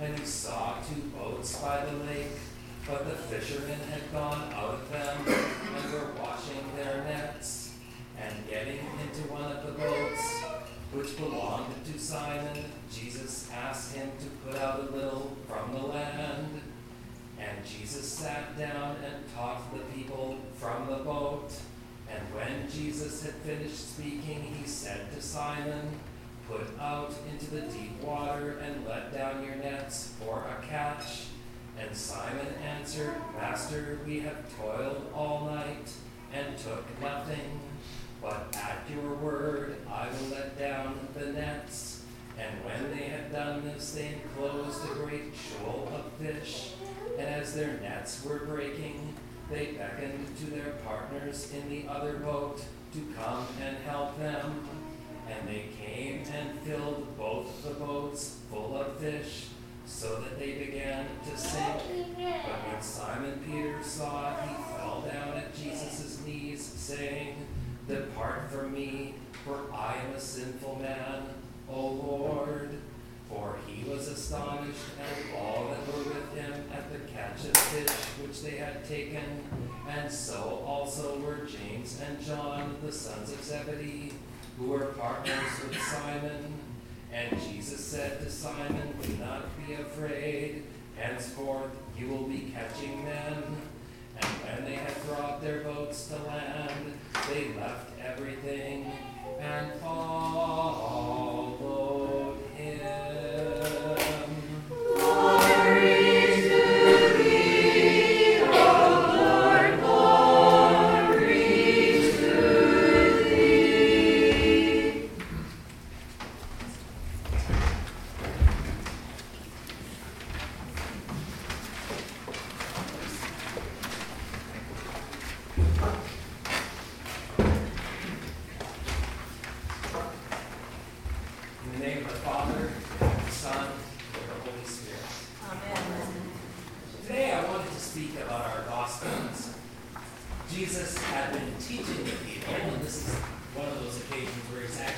and he saw two boats by the lake, but the fishermen had gone out of them and were washing their nets. And getting into one of the boats, which belonged to Simon, Jesus asked him to put out a little from the land. And Jesus sat down and taught the people from the boat. And when Jesus had finished speaking, he said to Simon, Put out into the deep water and let down your nets for a catch. And Simon answered, Master, we have toiled all night and took nothing. But at your word I will let down the nets. And when they had done this, they enclosed a great shoal of fish. And as their nets were breaking, they beckoned to their partners in the other boat to come and help them. And they came and filled both the boats full of fish, so that they began to sink. But when Simon Peter saw it, he fell down at Jesus' knees, saying, Depart from me, for I am a sinful man, O Lord. For he was astonished at all that were with him at the catch of fish which they had taken, and so also were James and John, the sons of Zebedee, who were partners with Simon. And Jesus said to Simon, Do not be afraid, henceforth you will be catching men. And when they had brought their boats to land, they left everything and followed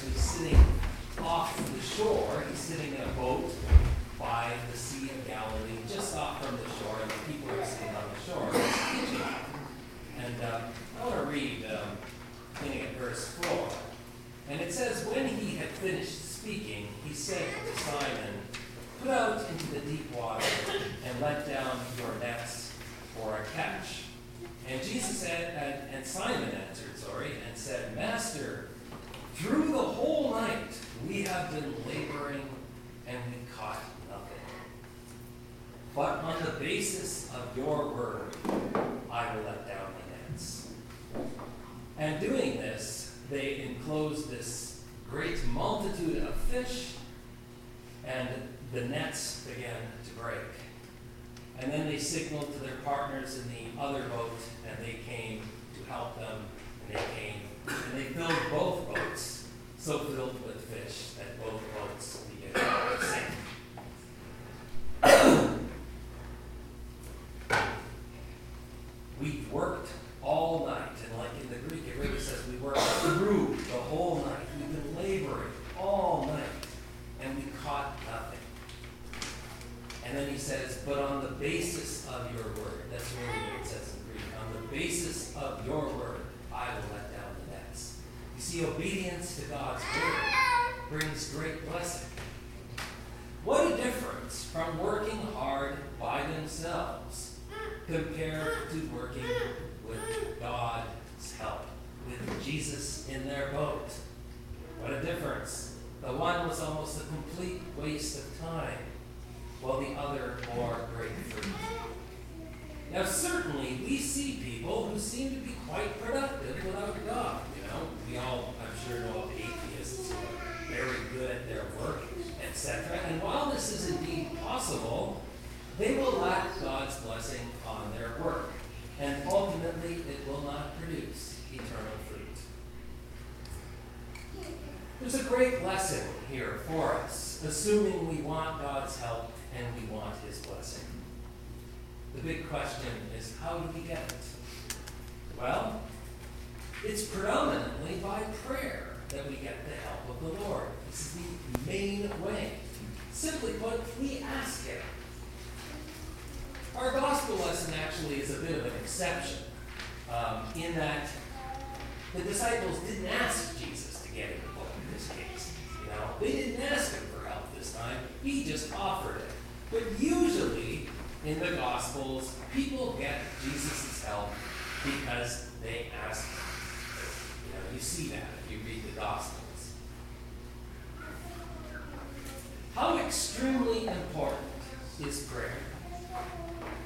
actually sitting off the shore. He's sitting in a boat by the Sea of Galilee, just off from the shore, and the people are sitting on the shore. and uh, I want to read, um, beginning at verse 4. And it says, When he had finished speaking, he said to Simon, Put out into the deep water and let down your nets for a catch. And Jesus said, and, and Simon answered, sorry, and said, Master, through the whole night we have been laboring and we caught nothing. But on the basis of your word, I will let down the nets. And doing this, they enclosed this great multitude of fish, and the nets began to break. And then they signaled to their partners in the other boat, and they came to help them, and they came, and they filled both boats, so filled with fish that both boats began to sink. We worked all night, and like in the Greek, it really says we worked through the whole night. We've been laboring all night, and we caught nothing. And then he says, but on the basis of your word, that's really what it says in Greek, on the basis of your word, I will let down. You see, obedience to God's word brings great blessing. What a difference from working hard by themselves compared to working with God's help, with Jesus in their boat. What a difference. The one was almost a complete waste of time, while the other bore great fruit. Now, certainly, we see people who seem to be quite productive without God. We all, I'm sure, know of atheists who are very good at their work, etc. And while this is indeed possible, they will lack God's blessing on their work, and ultimately it will not produce eternal fruit. There's a great lesson here for us, assuming we want God's help and we want His blessing. The big question is how do we get it? Well, it's predominantly by prayer that we get the help of the Lord. This is the main way. Simply put, we ask Him. Our gospel lesson actually is a bit of an exception um, in that the disciples didn't ask Jesus to get in the in this case. You know, they didn't ask him for help this time. He just offered it. But usually in the Gospels, people get Jesus' help because they ask You you see that if you read the Gospels. How extremely important is prayer?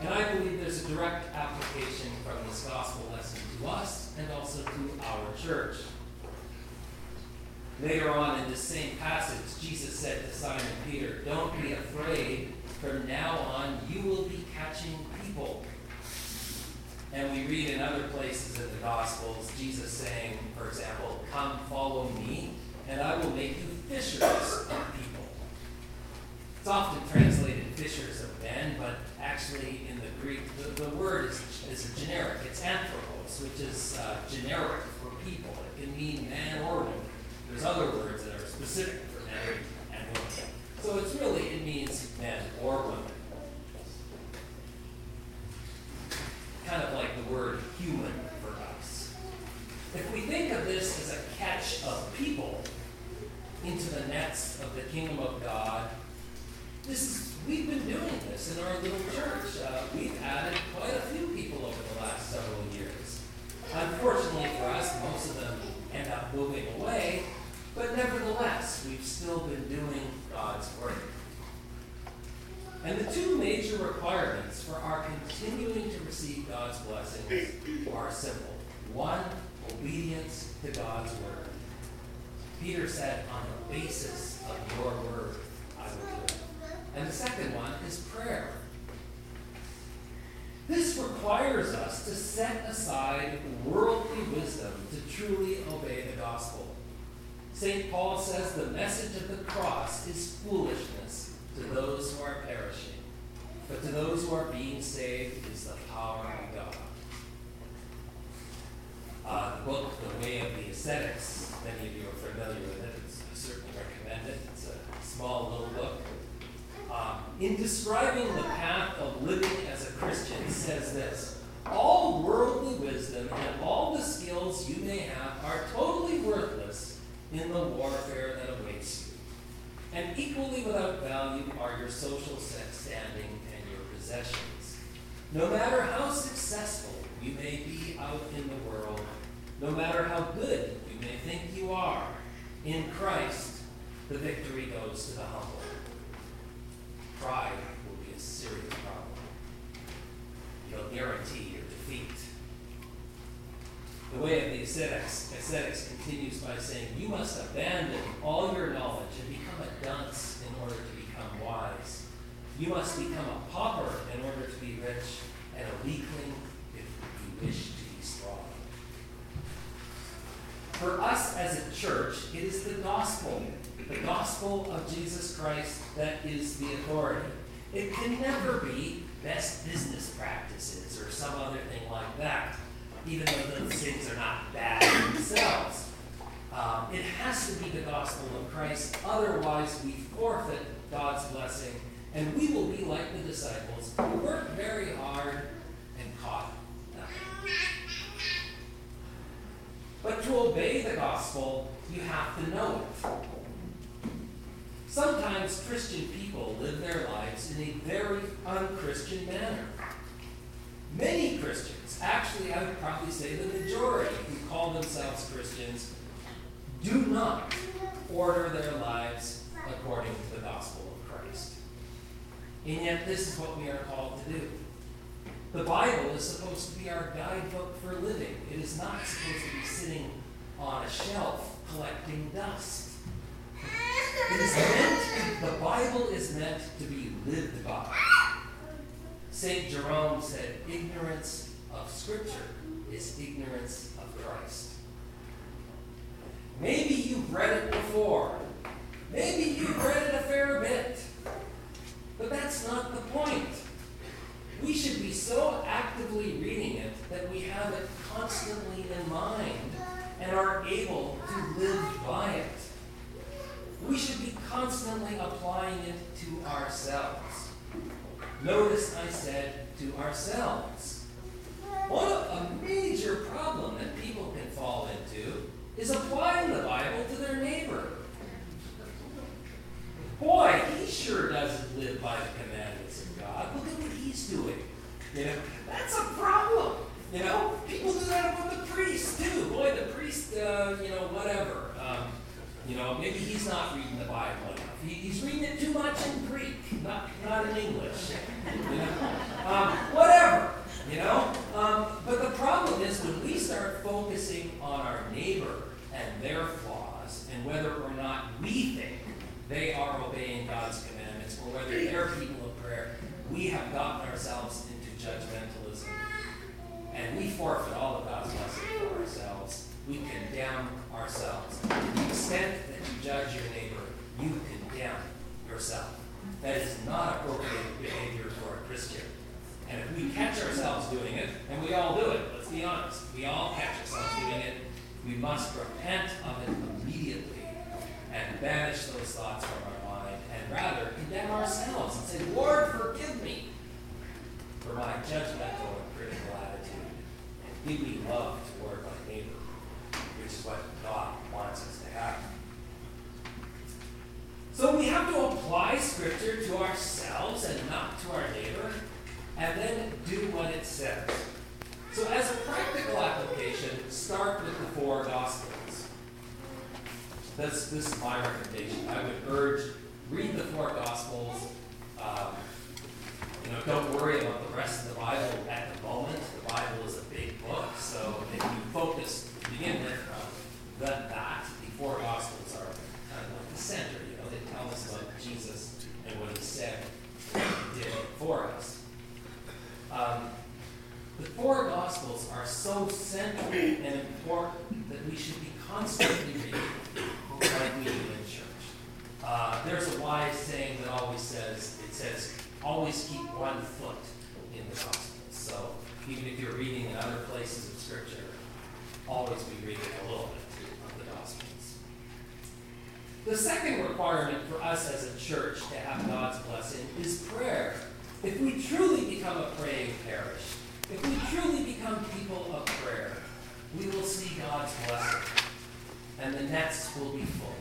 And I believe there's a direct application from this gospel lesson to us and also to our church. Later on in this same passage, Jesus said to Simon Peter, Don't be afraid. From now on, you will be catching people. And we read in other places in the Gospels, Jesus saying, for example, Come follow me, and I will make you fishers of people. It's often translated fishers of men, but actually in the Greek, the, the word is, is a generic. It's anthropos, which is uh, generic for people. It can mean man or woman. There's other words that are specific for men and women. So it's really, it means men or women. Kind of like the word human for us. If we think of this as a catch of people into the nets of the kingdom of God, this is, we've been doing this in our little church. Uh, we've added quite a few people over the last several years. Unfortunately for us, most of them end up moving away, but nevertheless, we've still been doing God's work. And the two major requirements for our continuing to receive God's blessings are simple. One, obedience to God's word. Peter said, on the basis of your word, I will do it. And the second one is prayer. This requires us to set aside worldly wisdom to truly obey the gospel. St. Paul says the message of the cross is foolishness to those who are perishing, but to those who are being saved is the power of God. Uh, the book, The Way of the Ascetics, many of you are familiar with it. It's, I certainly recommend it. It's a small little book. Um, in describing the path of living as a Christian, he says this All worldly wisdom and all the skills you may have are totally worthless in the warfare that awaits you. And equally without value are your social standing possessions. No matter how successful you may be out in the world, no matter how good you may think you are, in Christ, the victory goes to the humble pride will be a serious problem. It'll guarantee your defeat. The way of the ascetics, ascetics continues by saying, You must abandon all your knowledge and become a dunce in order to become wise. You must become a pauper in order to be rich, and a weakling if you wish to be strong. For us as a church, it is the gospel the gospel of Jesus Christ that is the authority. It can never be best business practices or some other thing like that, even though those things are not bad themselves. Um, it has to be the gospel of Christ, otherwise, we forfeit God's blessing, and we will be like the disciples who worked very hard and caught nothing. But to obey the gospel, you have to know it. Sometimes Christian people live their lives in a very unchristian manner. Many Christians, actually, I would probably say the majority who call themselves Christians, do not order their lives according to the gospel. And yet, this is what we are called to do. The Bible is supposed to be our guidebook for living, it is not supposed to be sitting on a shelf collecting dust. It is meant, the Bible is meant to be lived by. St. Jerome said, ignorance of Scripture is ignorance of Christ. Maybe you've read it before. Maybe you've read it a fair bit. But that's not the point. We should be so actively reading it that we have it constantly in mind and are able to live by it. We should be constantly applying it to ourselves. Notice I said to ourselves. One a major problem that people can fall into is applying the Bible to their neighbor. Boy, he sure doesn't live by the commandments of God. Look at what he's doing. You know, that's a problem. You know, people do that about the priest too. Boy, the priest, uh, you know, whatever. Um, you know, maybe he's not reading the Bible enough. He, he's reading it too much in Greek, not not in English. You know, um, whatever. You know, um, but the problem is when we start focusing on our neighbor and their flaws and whether or not we think they are obeying God's commandments or whether they're people of prayer, we have gotten ourselves into judgmentalism. And we forfeit all of God's blessing for ourselves. We condemn ourselves. To the extent that you judge your neighbor, you condemn yourself. That is not appropriate behavior for a Christian. And if we catch ourselves and we all do it, let's be honest, we all catch ourselves doing it, we must repent of it immediately and banish those thoughts from our mind and rather condemn ourselves and say, Lord, forgive me for my judgmental and critical attitude. And give me love toward my neighbor, which is what God wants us to have. So we have to apply Scripture to ourselves and not to our neighbor, and then do what it says. So, as a practical application, start with the four Gospels. This, is my recommendation. I would urge read the four Gospels. Um, you know, don't worry about the rest of the Bible at the moment. The Bible is a big book, so if you focus to begin with on that, that, the four Gospels are kind of like the center. You know, they tell us about Jesus and what He said, and He did for us. Um, the four Gospels are so central and important that we should be constantly reading like in church. Uh, there's a wise saying that always says, it says, always keep one foot in the gospel. So even if you're reading in other places of Scripture, always be reading a little bit of the Gospels. The second requirement for us as a church to have God's blessing is prayer. If we truly become a praying parish, if we truly become people of prayer, we will see God's blessing and the nets will be full.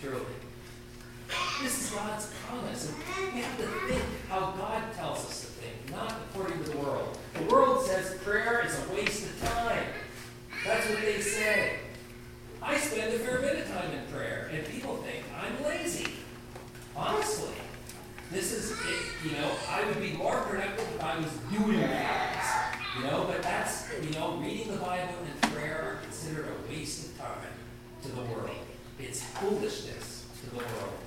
Truly. This is God's promise. And we have to think how God tells us to think, not according to the world. The world says prayer is a waste of time. That's what they say. I spend a fair bit of time in prayer, and people think I'm lazy. Honestly. This is, it, you know, I would be more productive if I was doing things. You know, but that's, you know, reading the Bible and prayer are considered a waste of time to the world. It's foolishness to the world.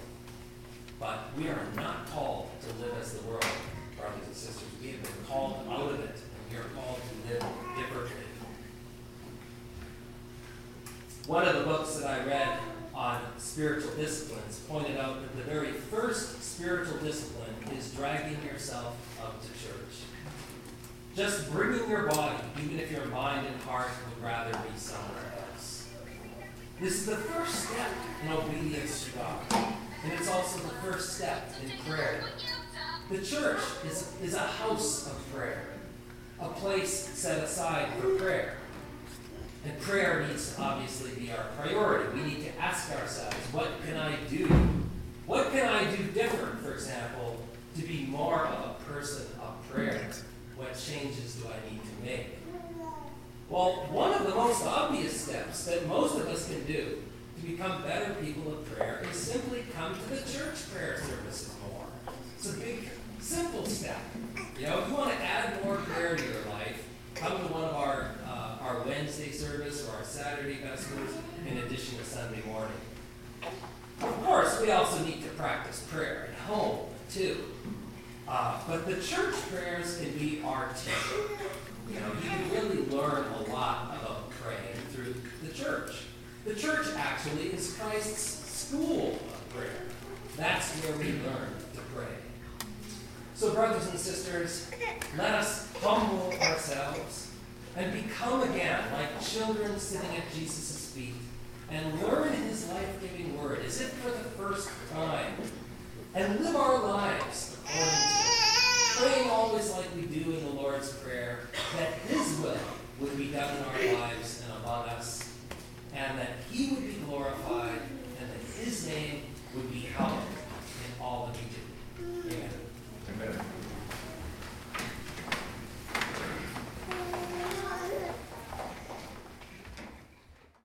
But we are not called to live as the world, brothers and sisters. We have been called out of it, and we are called to live differently. One of the books that I read on spiritual disciplines pointed out that the very first spiritual discipline is dragging yourself up to church. Just bringing your body, even if your mind and heart would rather be somewhere this is the first step in obedience to God. And it's also the first step in prayer. The church is, is a house of prayer, a place set aside for prayer. And prayer needs to obviously be our priority. We need to ask ourselves, what can I do? What can I do different, for example, to be more of a person of prayer? What changes do I need to make? Well, one of the most obvious steps that most of us can do to become better people of prayer is simply come to the church prayer services more. It's a big, simple step. You know, if you want to add more prayer to your life, come to one of our uh, our Wednesday service or our Saturday vespers in addition to Sunday morning. Of course, we also need to practice prayer at home too. Uh, but the church prayers can be our teacher. You know, you can really learn a lot about praying through the church. The church actually is Christ's school of prayer. That's where we learn to pray. So, brothers and sisters, let us humble ourselves and become again like children sitting at Jesus' feet, and learn his life giving word as if for the first time, and live our lives according to it, praying always like we do in the Lord's Prayer that his will would be done in our lives would be helpful.